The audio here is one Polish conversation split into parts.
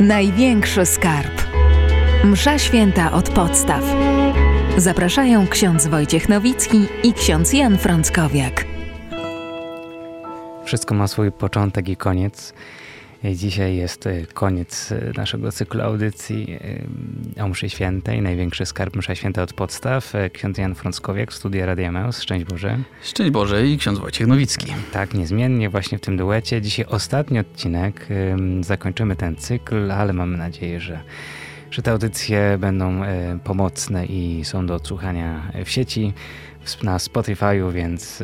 Największy skarb. Msza święta od podstaw. Zapraszają ksiądz Wojciech Nowicki i ksiądz Jan Frąckowiak. Wszystko ma swój początek i koniec. Dzisiaj jest e, koniec e, naszego cyklu audycji e, o mszy świętej, największy skarb msza święta od podstaw. Ksiądz Jan Frąckowiak, studia Radia Meus. Szczęść Boże. Szczęść Boże i ksiądz Wojciech Nowicki. Tak, niezmiennie właśnie w tym duecie. Dzisiaj ostatni odcinek. Zakończymy ten cykl, ale mamy nadzieję, że że te audycje będą pomocne i są do odsłuchania w sieci, na Spotify'u, więc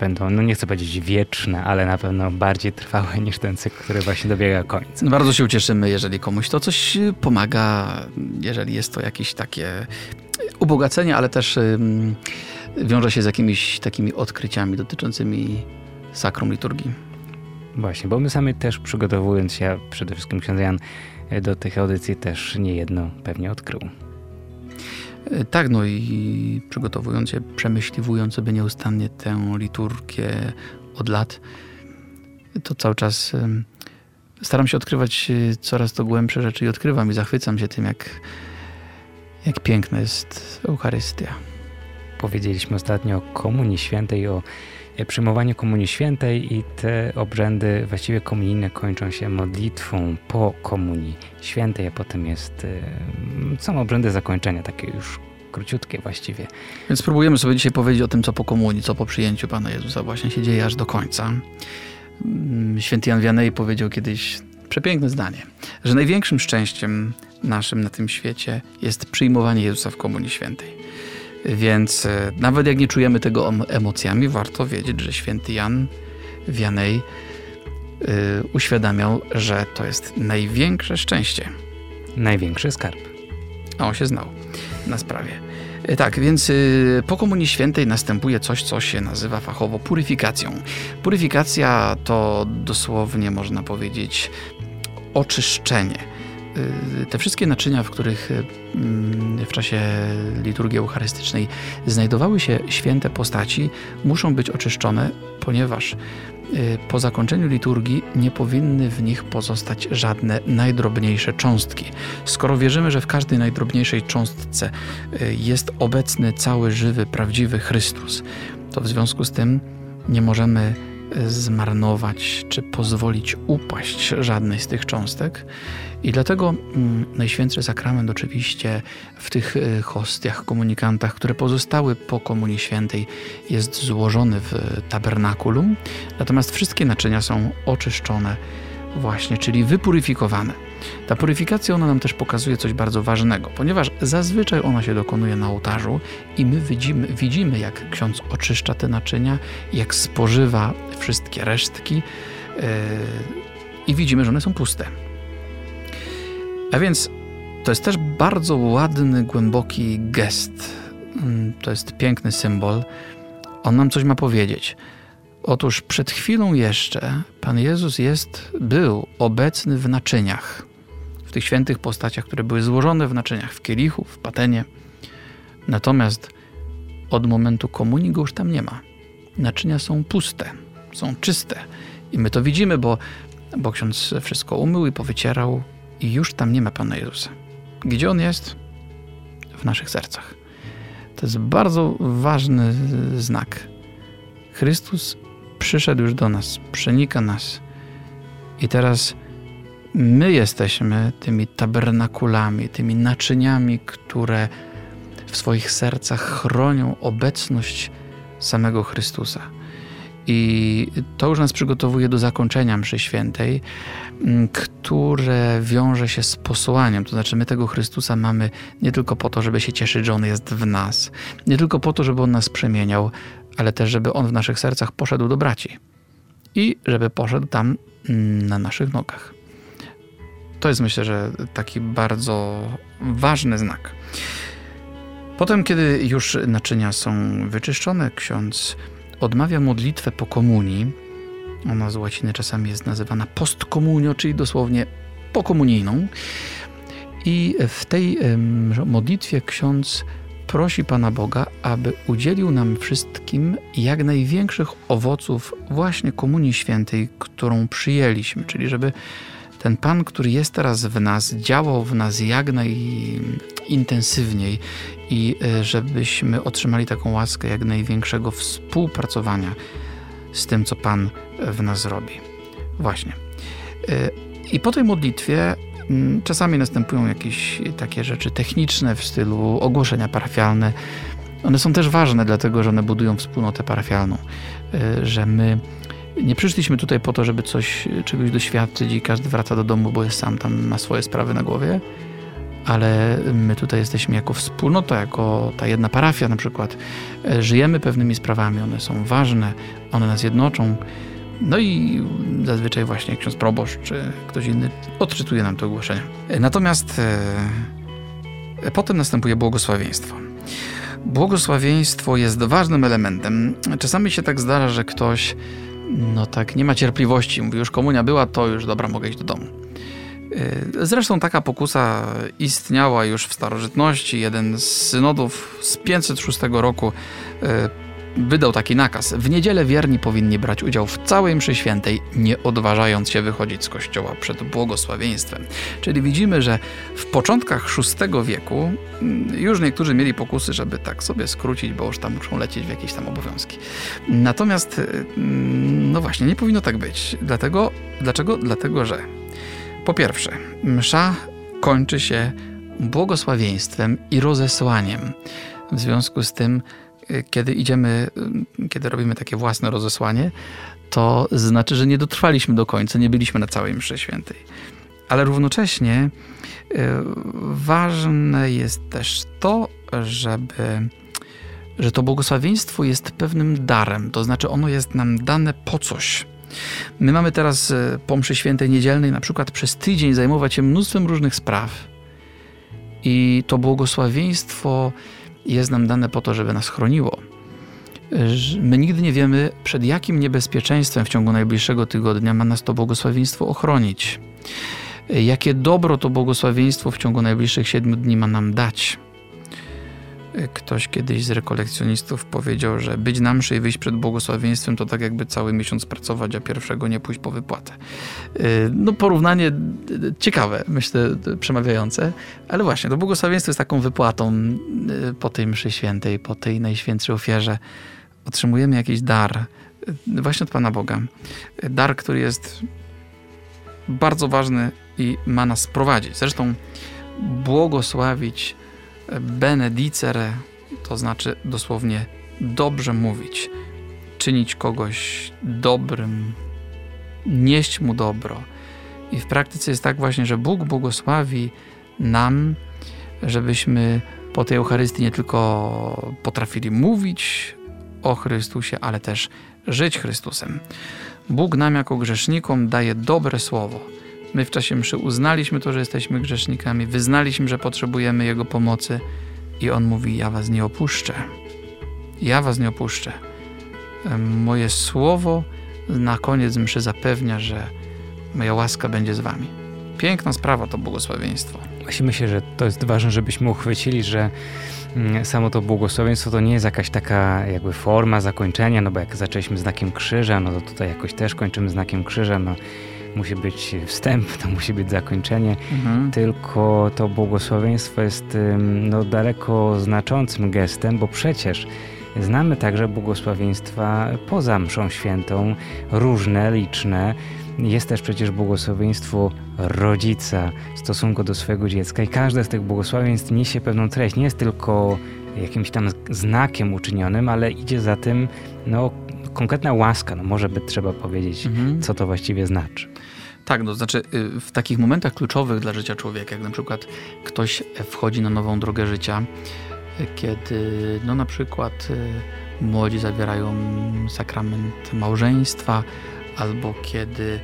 będą, no nie chcę powiedzieć wieczne, ale na pewno bardziej trwałe niż ten cykl, który właśnie dobiega końca. Bardzo się ucieszymy, jeżeli komuś to coś pomaga, jeżeli jest to jakieś takie ubogacenie, ale też wiąże się z jakimiś takimi odkryciami dotyczącymi sakrum liturgii. Właśnie, bo my sami też przygotowując się, przede wszystkim ksiądz Jan, do tych audycji też niejedno pewnie odkrył. Tak, no i przygotowując się, przemyśliwując sobie nieustannie tę liturgię od lat, to cały czas staram się odkrywać e, coraz to głębsze rzeczy i odkrywam i zachwycam się tym, jak, jak piękna jest Eucharystia. Powiedzieliśmy ostatnio o Komunii Świętej, o e, przyjmowaniu Komunii Świętej i te obrzędy właściwie komunijne kończą się modlitwą po Komunii Świętej, a potem jest, są obrzędy zakończenia, takie już króciutkie właściwie. Więc spróbujemy sobie dzisiaj powiedzieć o tym, co po komunii, co po przyjęciu Pana Jezusa właśnie się dzieje aż do końca. Mm, święty Jan Wianej powiedział kiedyś przepiękne zdanie, że największym szczęściem naszym na tym świecie jest przyjmowanie Jezusa w Komunii Świętej. Więc e, nawet jak nie czujemy tego emocjami, warto wiedzieć, że święty Jan Wianej yy, uświadamiał, że to jest największe szczęście. Największy skarb. A on się znał na sprawie. E, tak, więc po Komunii Świętej następuje coś, co się nazywa fachowo puryfikacją. Puryfikacja to dosłownie można powiedzieć oczyszczenie. Y, te wszystkie naczynia, w których y, mm, w czasie liturgii eucharystycznej znajdowały się święte postaci, muszą być oczyszczone, ponieważ Y, po zakończeniu liturgii nie powinny w nich pozostać żadne najdrobniejsze cząstki. Skoro wierzymy, że w każdej najdrobniejszej cząstce jest obecny cały żywy, prawdziwy Chrystus, to w związku z tym nie możemy zmarnować czy pozwolić upaść żadnej z tych cząstek. I dlatego mm, Najświętszy Sakrament oczywiście w tych y, hostiach, komunikantach, które pozostały po Komunii Świętej jest złożony w tabernakulum, natomiast wszystkie naczynia są oczyszczone właśnie, czyli wypuryfikowane. Ta puryfikacja ona nam też pokazuje coś bardzo ważnego, ponieważ zazwyczaj ona się dokonuje na ołtarzu i my widzimy, widzimy jak ksiądz oczyszcza te naczynia, jak spożywa wszystkie resztki yy, i widzimy, że one są puste. A więc to jest też bardzo ładny, głęboki gest. Mm, to jest piękny symbol. On nam coś ma powiedzieć. Otóż przed chwilą jeszcze Pan Jezus jest, był obecny w naczyniach, tych świętych postaciach, które były złożone w naczyniach, w kielichu, w patenie. Natomiast od momentu komunii go już tam nie ma. Naczynia są puste, są czyste. I my to widzimy, bo, bo ksiądz wszystko umył i powycierał i już tam nie ma Pana Jezusa. Gdzie On jest? W naszych sercach. To jest bardzo ważny znak. Chrystus przyszedł już do nas, przenika nas. I teraz my jesteśmy tymi tabernakulami, tymi naczyniami, które w swoich sercach chronią obecność samego Chrystusa. I to już nas przygotowuje do zakończenia mszy świętej, które wiąże się z posłaniem. To znaczy, my tego Chrystusa mamy nie tylko po to, żeby się cieszyć, że On jest w nas, nie tylko po to, żeby On nas przemieniał, ale też, żeby On w naszych sercach poszedł do braci i żeby poszedł tam mm, na naszych nogach. To jest myślę, że taki bardzo ważny znak. Potem, kiedy już naczynia są wyczyszczone, ksiądz odmawia modlitwę po komunii. Ona z łaciny czasami jest nazywana postkomunio, czyli dosłownie pokomunijną. I w tej modlitwie ksiądz prosi Pana Boga, aby udzielił nam wszystkim jak największych owoców właśnie Komunii Świętej, którą przyjęliśmy, czyli żeby ten Pan, który jest teraz w nas, działał w nas jak najintensywniej i e, żebyśmy otrzymali taką łaskę jak największego współpracowania z tym, co Pan w nas robi. Właśnie. E, I po tej modlitwie czasami następują jakieś takie rzeczy techniczne w stylu ogłoszenia parafialne. One są też ważne, dlatego że one budują wspólnotę parafialną, e, że my nie przyszliśmy tutaj po to, żeby coś, czegoś doświadczyć i każdy wraca do domu, bo jest sam, tam ma swoje sprawy na głowie, ale my tutaj jesteśmy jako wspólnota, jako ta jedna parafia na przykład. E, żyjemy pewnymi sprawami, one są ważne, one nas jednoczą. No i zazwyczaj właśnie ksiądz proboszcz czy ktoś inny odczytuje nam to ogłoszenie. E, natomiast e, potem następuje błogosławieństwo. Błogosławieństwo jest ważnym elementem. Czasami się tak zdarza, że ktoś no tak, nie ma cierpliwości. Mówi, już komunia była, to już dobra, mogę iść do domu. Y, zresztą taka pokusa istniała już w starożytności. Jeden z synodów z 506 roku y, wydał taki nakaz. W niedzielę wierni powinni brać udział w całej mszy świętej, nie odważając się wychodzić z kościoła przed błogosławieństwem. Czyli widzimy, że w początkach VI wieku mm, już niektórzy mieli pokusy, żeby tak sobie skrócić, bo już tam muszą lecieć w jakieś tam obowiązki. Natomiast, mm, no właśnie, nie powinno tak być. Dlatego, dlaczego? Dlatego, że po pierwsze, msza kończy się błogosławieństwem i rozesłaniem. W związku z tym kiedy idziemy, kiedy robimy takie własne rozesłanie, to znaczy, że nie dotrwaliśmy do końca, nie byliśmy na całej mszy świętej. Ale równocześnie e, ważne jest też to, żeby że to błogosławieństwo jest pewnym darem, to znaczy ono jest nam dane po coś. My mamy teraz e, po mszy świętej niedzielnej na przykład przez tydzień zajmować się mnóstwem różnych spraw. I to błogosławieństwo jest nam dane po to, żeby nas chroniło. My nigdy nie wiemy, przed jakim niebezpieczeństwem w ciągu najbliższego tygodnia ma nas to błogosławieństwo ochronić. Jakie dobro to błogosławieństwo w ciągu najbliższych siedmiu dni ma nam dać. Ktoś kiedyś z rekolekcjonistów powiedział, że być na mszy i wyjść przed błogosławieństwem to tak jakby cały miesiąc pracować, a pierwszego nie pójść po wypłatę. Y, no porównanie ciekawe, myślę, przemawiające, ale właśnie, to błogosławieństwo jest taką wypłatą y, po tej mszy świętej, po tej najświętszej ofierze. Otrzymujemy jakiś dar y, właśnie od Pana Boga. Dar, który jest bardzo ważny i ma nas prowadzić. Zresztą błogosławić benedicere, to znaczy dosłownie dobrze mówić, czynić kogoś dobrym, nieść mu dobro. I w praktyce jest tak właśnie, że Bóg błogosławi nam, żebyśmy po tej Eucharystii nie tylko potrafili mówić o Chrystusie, ale też żyć Chrystusem. Bóg nam jako grzesznikom daje dobre słowo My w czasie mszy uznaliśmy to, że jesteśmy grzesznikami, wyznaliśmy, że potrzebujemy Jego pomocy i On mówi, ja was nie opuszczę. Ja was nie opuszczę. Moje słowo na koniec mszy zapewnia, że moja łaska będzie z wami. Piękna sprawa to błogosławieństwo. Właśnie myślę, że to jest ważne, żebyśmy uchwycili, że mm, samo to błogosławieństwo to nie jest jakaś taka jakby forma zakończenia, no bo jak zaczęliśmy znakiem krzyża, no to tutaj jakoś też kończymy znakiem krzyża, no musi być wstęp, to musi być zakończenie, mhm. tylko to błogosławieństwo jest no, daleko znaczącym gestem, bo przecież znamy także błogosławieństwa poza mszą świętą, różne, liczne. Jest też przecież błogosławieństwo rodzica w stosunku do swojego dziecka i każde z tych błogosławieństw niesie pewną treść. Nie jest tylko jakimś tam znakiem uczynionym, ale idzie za tym no, konkretna łaska, no może by trzeba powiedzieć, mhm. co to właściwie znaczy. Tak, no, to znaczy y, w takich momentach kluczowych dla życia człowieka, jak na przykład ktoś wchodzi na nową drogę życia, y, kiedy no na przykład y, młodzi zawierają sakrament małżeństwa, albo kiedy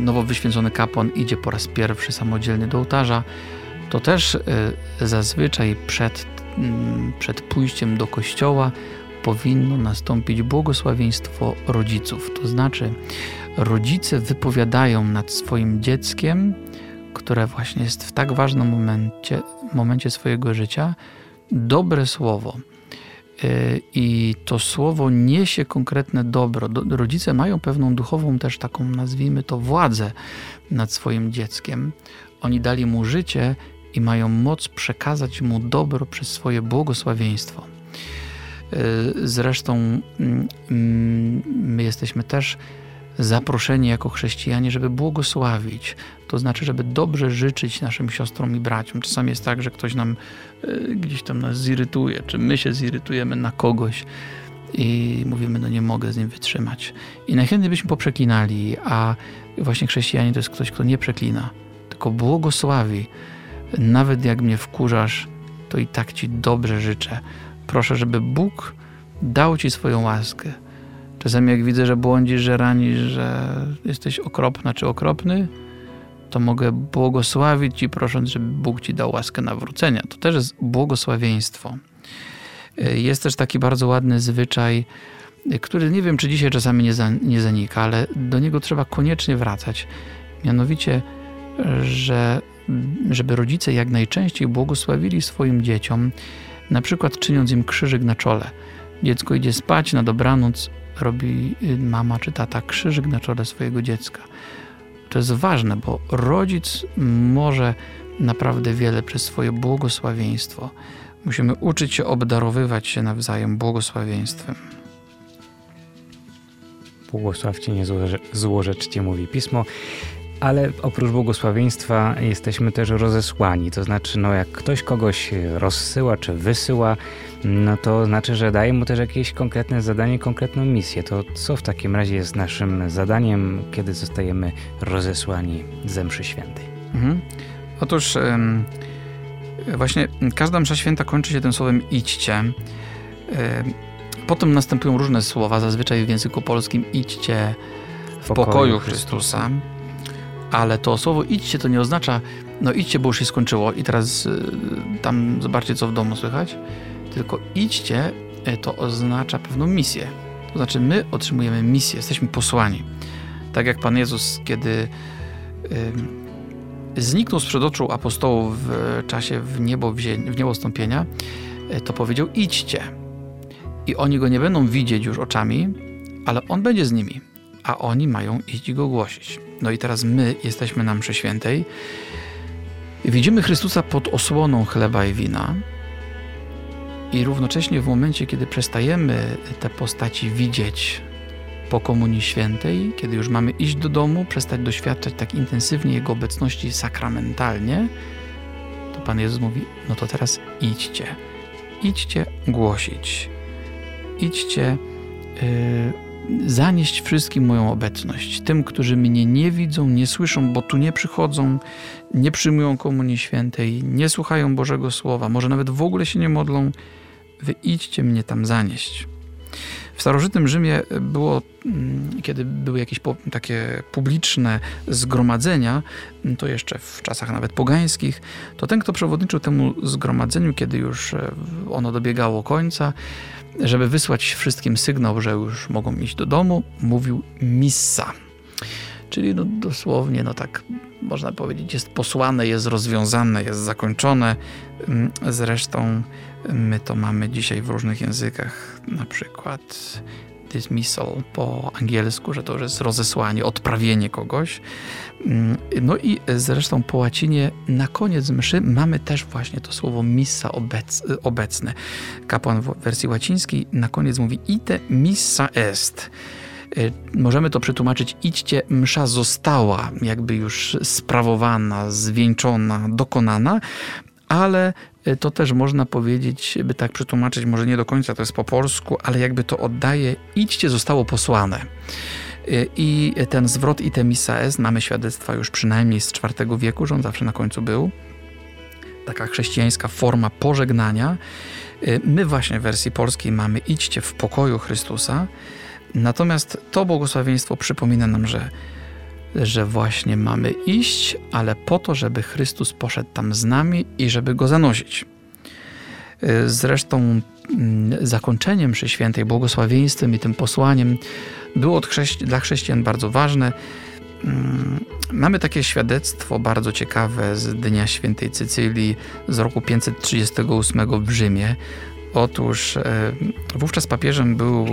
nowo wyświęcony kapłan idzie po raz pierwszy samodzielnie do ołtarza, to też zazwyczaj przed, mm, przed pójściem do kościoła powinno nastąpić błogosławieństwo rodziców. To znaczy, rodzice wypowiadają nad swoim dzieckiem, które właśnie jest w tak ważnym momencie, momencie swojego życia, dobre słowo. i to słowo niesie konkretne dobro. Rodzice mają pewną duchową też taką, nazwijmy to, władzę nad swoim dzieckiem. Oni dali mu życie i mają moc przekazać mu dobro przez swoje błogosławieństwo. Zresztą mm, mm, my jesteśmy też zaproszeni jako chrześcijanie, żeby błogosławić. To znaczy, żeby dobrze życzyć naszym siostrom i braciom. Czasami jest tak, że ktoś nam y, gdzieś tam nas zirytuje, czy my się zirytujemy na kogoś i mówimy, no nie mogę z nim wytrzymać. I najchętniej byśmy poprzeklinali, a właśnie chrześcijanin to jest ktoś, kto nie przeklina, tylko błogosławi. Nawet jak mnie wkurzasz, to i tak ci dobrze życzę. Proszę, żeby Bóg dał ci swoją łaskę Czasami jak widzę, że błądzisz, że ranisz, że jesteś okropna czy okropny, to mogę błogosławić Ci, prosząc, żeby Bóg Ci dał łaskę nawrócenia. To też jest błogosławieństwo. E, jest też taki bardzo ładny zwyczaj, e, który nie wiem, czy dzisiaj czasami nie, za, nie zanika, ale do niego trzeba koniecznie wracać. Mianowicie, że żeby rodzice jak najczęściej błogosławili swoim dzieciom, na przykład czyniąc im krzyżyk na czole. Dziecko idzie spać na dobranoc, robi y, mama czy tata krzyżyk na czole swojego dziecka. To jest ważne, bo rodzic może naprawdę wiele przez swoje błogosławieństwo. Musimy uczyć się obdarowywać się nawzajem błogosławieństwem. Błogosławcie, nie złorzeczcie, mówi pismo. Ale oprócz błogosławieństwa jesteśmy też rozesłani. To znaczy, no jak ktoś kogoś rozsyła czy wysyła, no to znaczy, że daje mu też jakieś konkretne zadanie, konkretną misję. To co w takim razie jest naszym zadaniem, kiedy zostajemy rozesłani ze mszy świętej? Mhm. Otóż właśnie każda msza święta kończy się tym słowem idźcie. Potem następują różne słowa, zazwyczaj w języku polskim idźcie w pokoju, pokoju Chrystusa. Ale to słowo idźcie to nie oznacza, no idźcie, bo już się skończyło i teraz y, tam zobaczcie, co w domu słychać tylko idźcie e, to oznacza pewną misję. To znaczy, my otrzymujemy misję, jesteśmy posłani. Tak jak Pan Jezus, kiedy zniknął sprzed oczu apostołów w czasie w niebo, w niebo stąpienia, e, to powiedział: idźcie. I oni go nie będą widzieć już oczami, ale on będzie z nimi, a oni mają iść go głosić. No i teraz my jesteśmy na mszy świętej. Widzimy Chrystusa pod osłoną chleba i wina, i równocześnie w momencie, kiedy przestajemy te postaci widzieć po Komunii Świętej, kiedy już mamy iść do domu, przestać doświadczać tak intensywnie Jego obecności sakramentalnie, to Pan Jezus mówi, no to teraz idźcie. Idźcie głosić. Idźcie yy, zanieść wszystkim moją obecność. Tym, którzy mnie nie widzą, nie słyszą, bo tu nie przychodzą, nie przyjmują Komunii Świętej, nie słuchają Bożego Słowa, może nawet w ogóle się nie modlą, wy idźcie mnie tam zanieść. W starożytnym Rzymie było, mm, kiedy były jakieś takie publiczne zgromadzenia, to jeszcze w czasach nawet pogańskich, to ten, kto przewodniczył temu zgromadzeniu, kiedy już e, ono dobiegało końca, żeby wysłać wszystkim sygnał, że już mogą iść do domu, mówił missa. Czyli no dosłownie, no tak można powiedzieć, jest posłane, jest rozwiązane, jest zakończone. Mm, zresztą My to mamy dzisiaj w różnych językach, na przykład dismissal po angielsku, że to już jest rozesłanie, odprawienie kogoś. Mm, no i zresztą po łacinie na koniec mszy mamy też właśnie to słowo missa obec, obecne. Kapłan w wersji łacińskiej na koniec mówi ite missa est. Y, możemy to przetłumaczyć idźcie, msza została jakby już sprawowana, zwieńczona, dokonana, ale to też można powiedzieć, by tak przetłumaczyć, może nie do końca to jest po polsku, ale jakby to oddaje, idźcie zostało posłane. Y, I ten zwrot itemisa est, mamy świadectwa już przynajmniej z IV wieku, że on zawsze na końcu był. Taka chrześcijańska forma pożegnania. Y, my właśnie w wersji polskiej mamy idźcie w pokoju Chrystusa. Natomiast to błogosławieństwo przypomina nam, że że właśnie mamy iść, ale po to, żeby Chrystus poszedł tam z nami i żeby go zanosić. Y, zresztą mm, zakończeniem mszy świętej, błogosławieństwem i tym posłaniem było dla chrześcijan bardzo ważne. Mm, mamy takie świadectwo bardzo ciekawe z Dnia Świętej Cycylii z roku 538 w Rzymie. Otóż e, wówczas papieżem był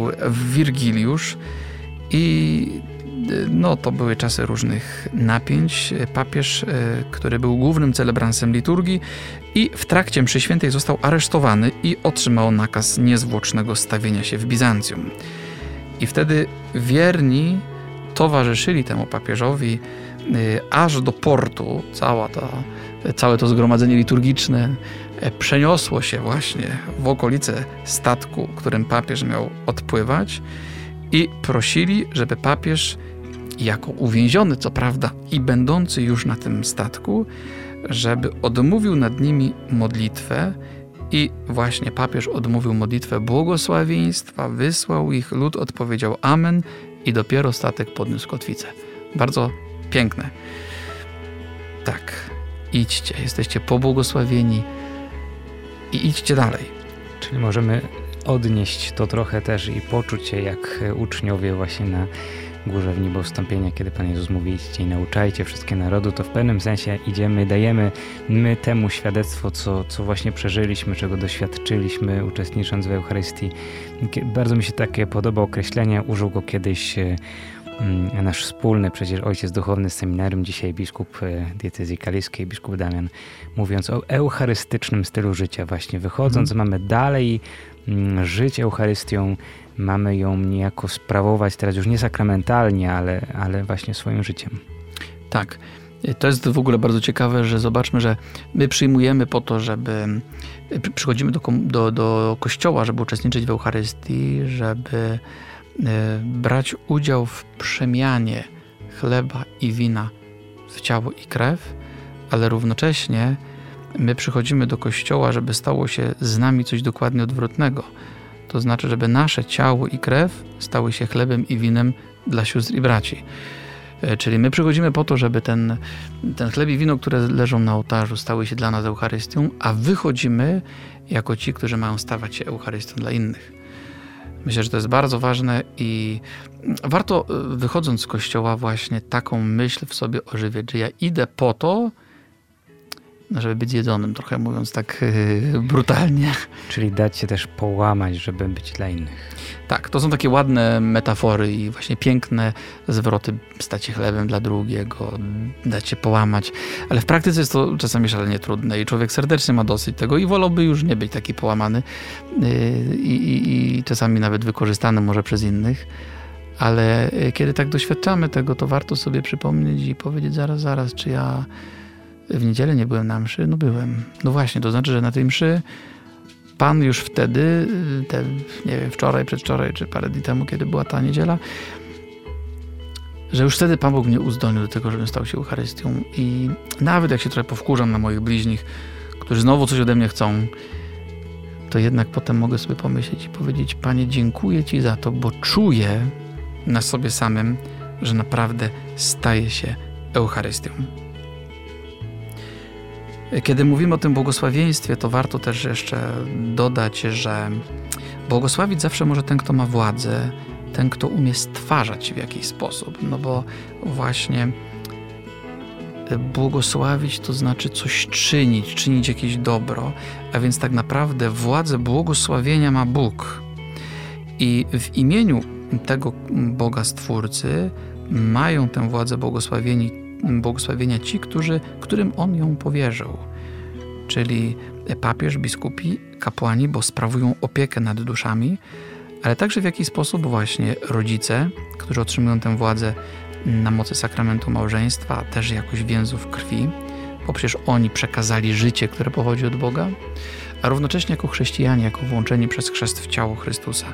Wirgiliusz i no, to były czasy różnych napięć. Papież, który był głównym celebransem liturgii i w trakcie mszy świętej został aresztowany i otrzymał nakaz niezwłocznego stawienia się w Bizancjum. I wtedy wierni towarzyszyli temu papieżowi y, aż do portu. Cała ta, całe to zgromadzenie liturgiczne e, przeniosło się właśnie w okolice statku, którym papież miał odpływać i prosili, żeby papież jako uwięziony, co prawda, i będący już na tym statku, żeby odmówił nad nimi modlitwę i właśnie papież odmówił modlitwę błogosławieństwa, wysłał ich, lud odpowiedział Amen i dopiero statek podniósł kotwicę. Bardzo piękne. Tak, idźcie, jesteście pobłogosławieni i idźcie dalej. Czyli możemy odnieść to trochę też i poczuć się jak uczniowie właśnie na górze w niebo wstąpienia, kiedy Pan Jezus mówi idźcie i nauczajcie wszystkie narody, to w pewnym sensie idziemy, dajemy my temu świadectwo, co, co właśnie przeżyliśmy, czego doświadczyliśmy uczestnicząc w Eucharystii. Bardzo mi się takie podoba określenie, użył go kiedyś e, mm, nasz wspólny przecież ojciec duchowny z seminarium, dzisiaj biskup e, diecezji kaliskiej, biskup Damian, mówiąc o eucharystycznym stylu życia właśnie. Wychodząc, hmm. mamy dalej mm, żyć Eucharystią, mamy ją niejako sprawować teraz już nie sakramentalnie, ale, ale właśnie swoim życiem. Tak. To jest w ogóle bardzo ciekawe, że zobaczmy, że my przyjmujemy po to, żeby przychodzimy do, do, do kościoła, żeby uczestniczyć w Eucharystii, żeby e, brać udział w przemianie chleba i wina w ciało i krew, ale równocześnie my przychodzimy do kościoła, żeby stało się z nami coś dokładnie odwrotnego to znaczy, żeby nasze ciało i krew stały się chlebem i winem dla sióstr i braci. E, czyli my przychodzimy po to, żeby ten, ten chleb i wino, które leżą na ołtarzu, stały się dla nas Eucharystią, a wychodzimy jako ci, którzy mają stawać się Eucharystią dla innych. Myślę, że to jest bardzo ważne i warto, e, wychodząc z kościoła, właśnie taką myśl w sobie ożywiać, że ja idę po to, żeby być zjedzonym, trochę mówiąc tak yy, brutalnie. Czyli dać się też połamać, żeby być dla innych. Tak, to są takie ładne metafory i właśnie piękne zwroty, stać się chlebem dla drugiego, dać się połamać, ale w praktyce jest to czasami szalenie trudne i człowiek serdecznie ma dosyć tego i wolałby już nie być taki połamany yy, i, i czasami nawet wykorzystany może przez innych. Ale yy, kiedy tak doświadczamy tego, to warto sobie przypomnieć i powiedzieć zaraz, zaraz, czy ja w niedzielę nie byłem na mszy? No byłem. No właśnie, to znaczy, że na tej mszy Pan już wtedy, te, nie wiem, wczoraj, przedwczoraj, czy parę dni temu, kiedy była ta niedziela, że już wtedy Pan Bóg mnie uzdolnił do tego, żebym stał się Eucharystią. I nawet jak się trochę powkurzam na moich bliźnich, którzy znowu coś ode mnie chcą, to jednak potem mogę sobie pomyśleć i powiedzieć: Panie, dziękuję Ci za to, bo czuję na sobie samym, że naprawdę staję się Eucharystią. Kiedy mówimy o tym błogosławieństwie, to warto też jeszcze dodać, że błogosławić zawsze może ten, kto ma władzę, ten, kto umie stwarzać w jakiś sposób. No bo właśnie błogosławić to znaczy coś czynić, czynić jakieś dobro, a więc tak naprawdę władzę błogosławienia ma Bóg. I w imieniu tego Boga Stwórcy mają tę władzę błogosławieni błogosławienia ci, którzy, którym on ją powierzył. Czyli papież, biskupi, kapłani, bo sprawują opiekę nad duszami, ale także w jaki sposób właśnie rodzice, którzy otrzymują tę władzę na mocy sakramentu małżeństwa, też jakoś więzów krwi, bo przecież oni przekazali życie, które pochodzi od Boga, a równocześnie jako chrześcijanie, jako włączeni przez chrzest w ciało Chrystusa,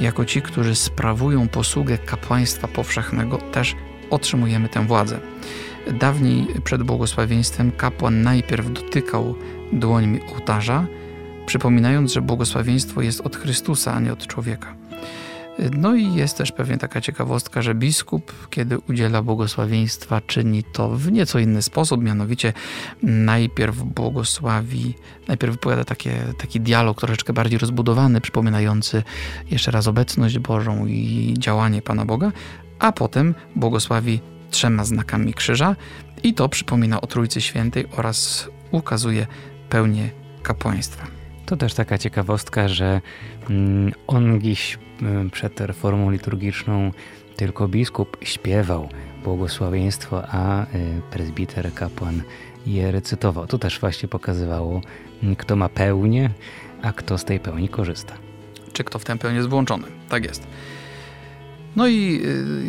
jako ci, którzy sprawują posługę kapłaństwa powszechnego, też otrzymujemy tę władzę. Dawniej przed błogosławieństwem kapłan najpierw dotykał dłońmi ołtarza, przypominając, że błogosławieństwo jest od Chrystusa, a nie od człowieka. No i jest też pewnie taka ciekawostka, że biskup, kiedy udziela błogosławieństwa, czyni to w nieco inny sposób, mianowicie najpierw błogosławi, najpierw wypowiada takie, taki dialog troszeczkę bardziej rozbudowany, przypominający jeszcze raz obecność Bożą i działanie Pana Boga, a potem błogosławi trzema znakami krzyża i to przypomina o Trójcy Świętej oraz ukazuje pełnię kapłaństwa. To też taka ciekawostka, że mm, on dziś mm, przed reformą liturgiczną tylko biskup śpiewał błogosławieństwo, a y, prezbiter, kapłan je recytował. To też właśnie pokazywało, mm, kto ma pełnię, a kto z tej pełni korzysta. Czy kto w tę pełnię jest włączony. Tak jest. No i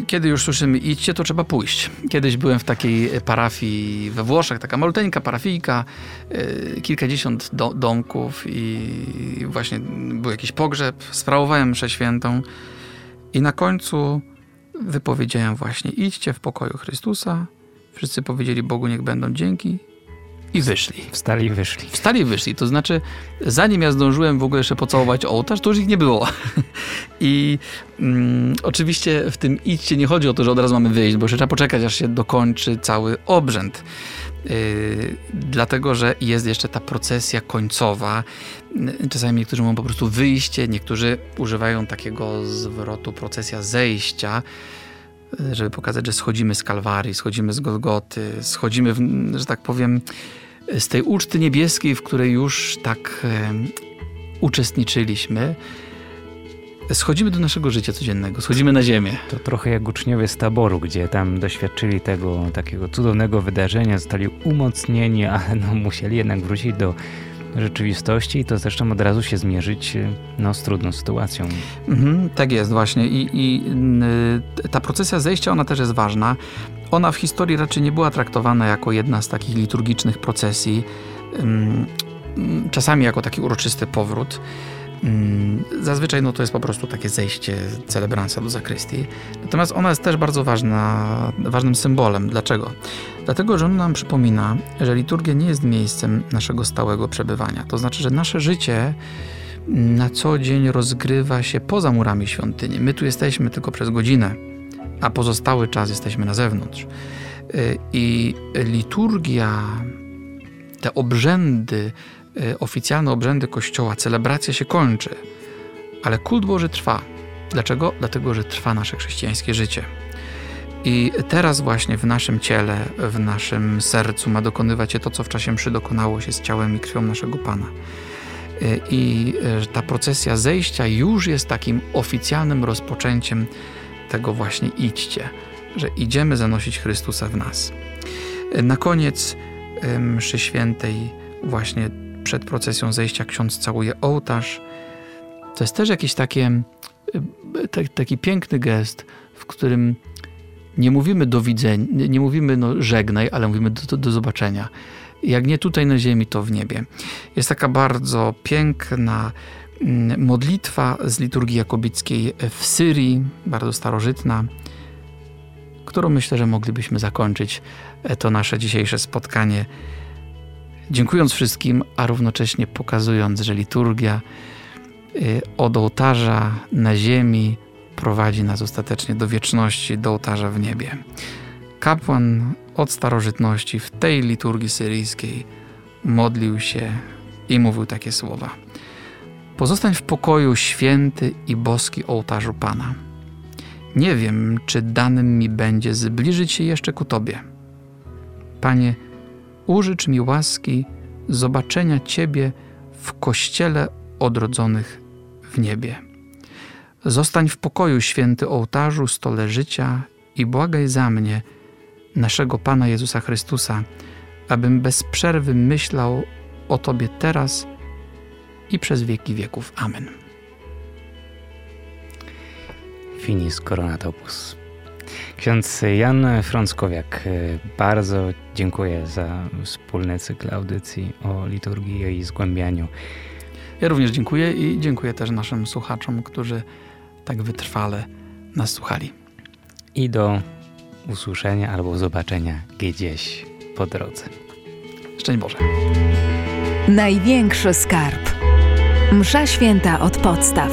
y, kiedy już słyszymy idźcie, to trzeba pójść. Kiedyś byłem w takiej parafii we Włoszech, taka maluteńka parafijka, y, kilkadziesiąt do, domków i właśnie był jakiś pogrzeb, sprawowałem mszę świętą i na końcu wypowiedziałem właśnie idźcie w pokoju Chrystusa. Wszyscy powiedzieli Bogu niech będą dzięki i wyszli. Wstali i wyszli. Wstali i wyszli. To znaczy, zanim ja zdążyłem w ogóle jeszcze pocałować ołtarz, to już ich nie było. I mm, oczywiście w tym idźcie nie chodzi o to, że od razu mamy wyjść, bo jeszcze trzeba poczekać, aż się dokończy cały obrzęd. Yy, dlatego, że jest jeszcze ta procesja końcowa. Czasami niektórzy mówią po prostu wyjście, niektórzy używają takiego zwrotu procesja zejścia żeby pokazać, że schodzimy z Kalwarii, schodzimy z Golgoty, schodzimy, w, że tak powiem, z tej uczty niebieskiej, w której już tak e, uczestniczyliśmy. Schodzimy do naszego życia codziennego, schodzimy na ziemię. To trochę jak uczniowie z taboru, gdzie tam doświadczyli tego takiego cudownego wydarzenia, zostali umocnieni, ale no, musieli jednak wrócić do rzeczywistości i to zresztą od razu się zmierzyć y, no, z trudną sytuacją. Mhm, tak jest właśnie I, i y, ta procesja zejścia, ona też jest ważna. Ona w historii raczej nie była traktowana jako jedna z takich liturgicznych procesji, czasami jako taki uroczysty powrót. Mm, zazwyczaj no, to jest po prostu takie zejście celebransa do zakrystii. Natomiast ona jest też bardzo ważna, ważnym symbolem. Dlaczego? Dlatego, że on nam przypomina, że liturgia nie jest miejscem naszego stałego przebywania. To znaczy, że nasze życie na co dzień rozgrywa się poza murami świątyni. My tu jesteśmy tylko przez godzinę, a pozostały czas jesteśmy na zewnątrz. Y, I liturgia, te obrzędy, oficjalne obrzędy Kościoła, celebracja się kończy, ale kult Boży trwa. Dlaczego? Dlatego, że trwa nasze chrześcijańskie życie. I teraz właśnie w naszym ciele, w naszym sercu ma dokonywać się to, co w czasie mszy dokonało się z ciałem i krwią naszego Pana. Y, I y, ta procesja zejścia już jest takim oficjalnym rozpoczęciem tego właśnie idźcie, że idziemy zanosić Chrystusa w nas. Na koniec mszy świętej właśnie przed procesją zejścia ksiądz całuje ołtarz. To jest też jakiś takie, taki piękny gest, w którym nie mówimy do widzenia, nie mówimy no, żegnaj, ale mówimy do, do, do zobaczenia. Jak nie tutaj na ziemi, to w niebie. Jest taka bardzo piękna mm, modlitwa z liturgii jakobickiej w Syrii, bardzo starożytna, którą myślę, że moglibyśmy zakończyć e, to nasze dzisiejsze spotkanie. Dziękując wszystkim, a równocześnie pokazując, że liturgia e, od ołtarza na ziemi prowadzi nas ostatecznie do wieczności, do ołtarza w niebie. Kapłan od starożytności w tej liturgii syryjskiej modlił się i mówił takie słowa. Pozostań w pokoju święty i boski ołtarzu Pana. Nie wiem, czy danym mi będzie zbliżyć się jeszcze ku Tobie. Panie, użycz mi łaski zobaczenia Ciebie w kościele odrodzonych w niebie. Zostań w pokoju, święty ołtarzu, stole życia i błagaj za mnie, naszego Pana Jezusa Chrystusa, abym bez przerwy myślał o Tobie teraz i przez wieki wieków. Amen. Finis Coronatopus. Ksiądz Jan Frąckowiak, bardzo dziękuję za wspólny cykl audycji o liturgii i zgłębianiu. Ja również dziękuję i dziękuję też naszym słuchaczom, którzy tak wytrwale nas słuchali. I do usłyszenia albo zobaczenia gdzieś po drodze. Szczęść Boże. Największy skarb. Msza święta od podstaw.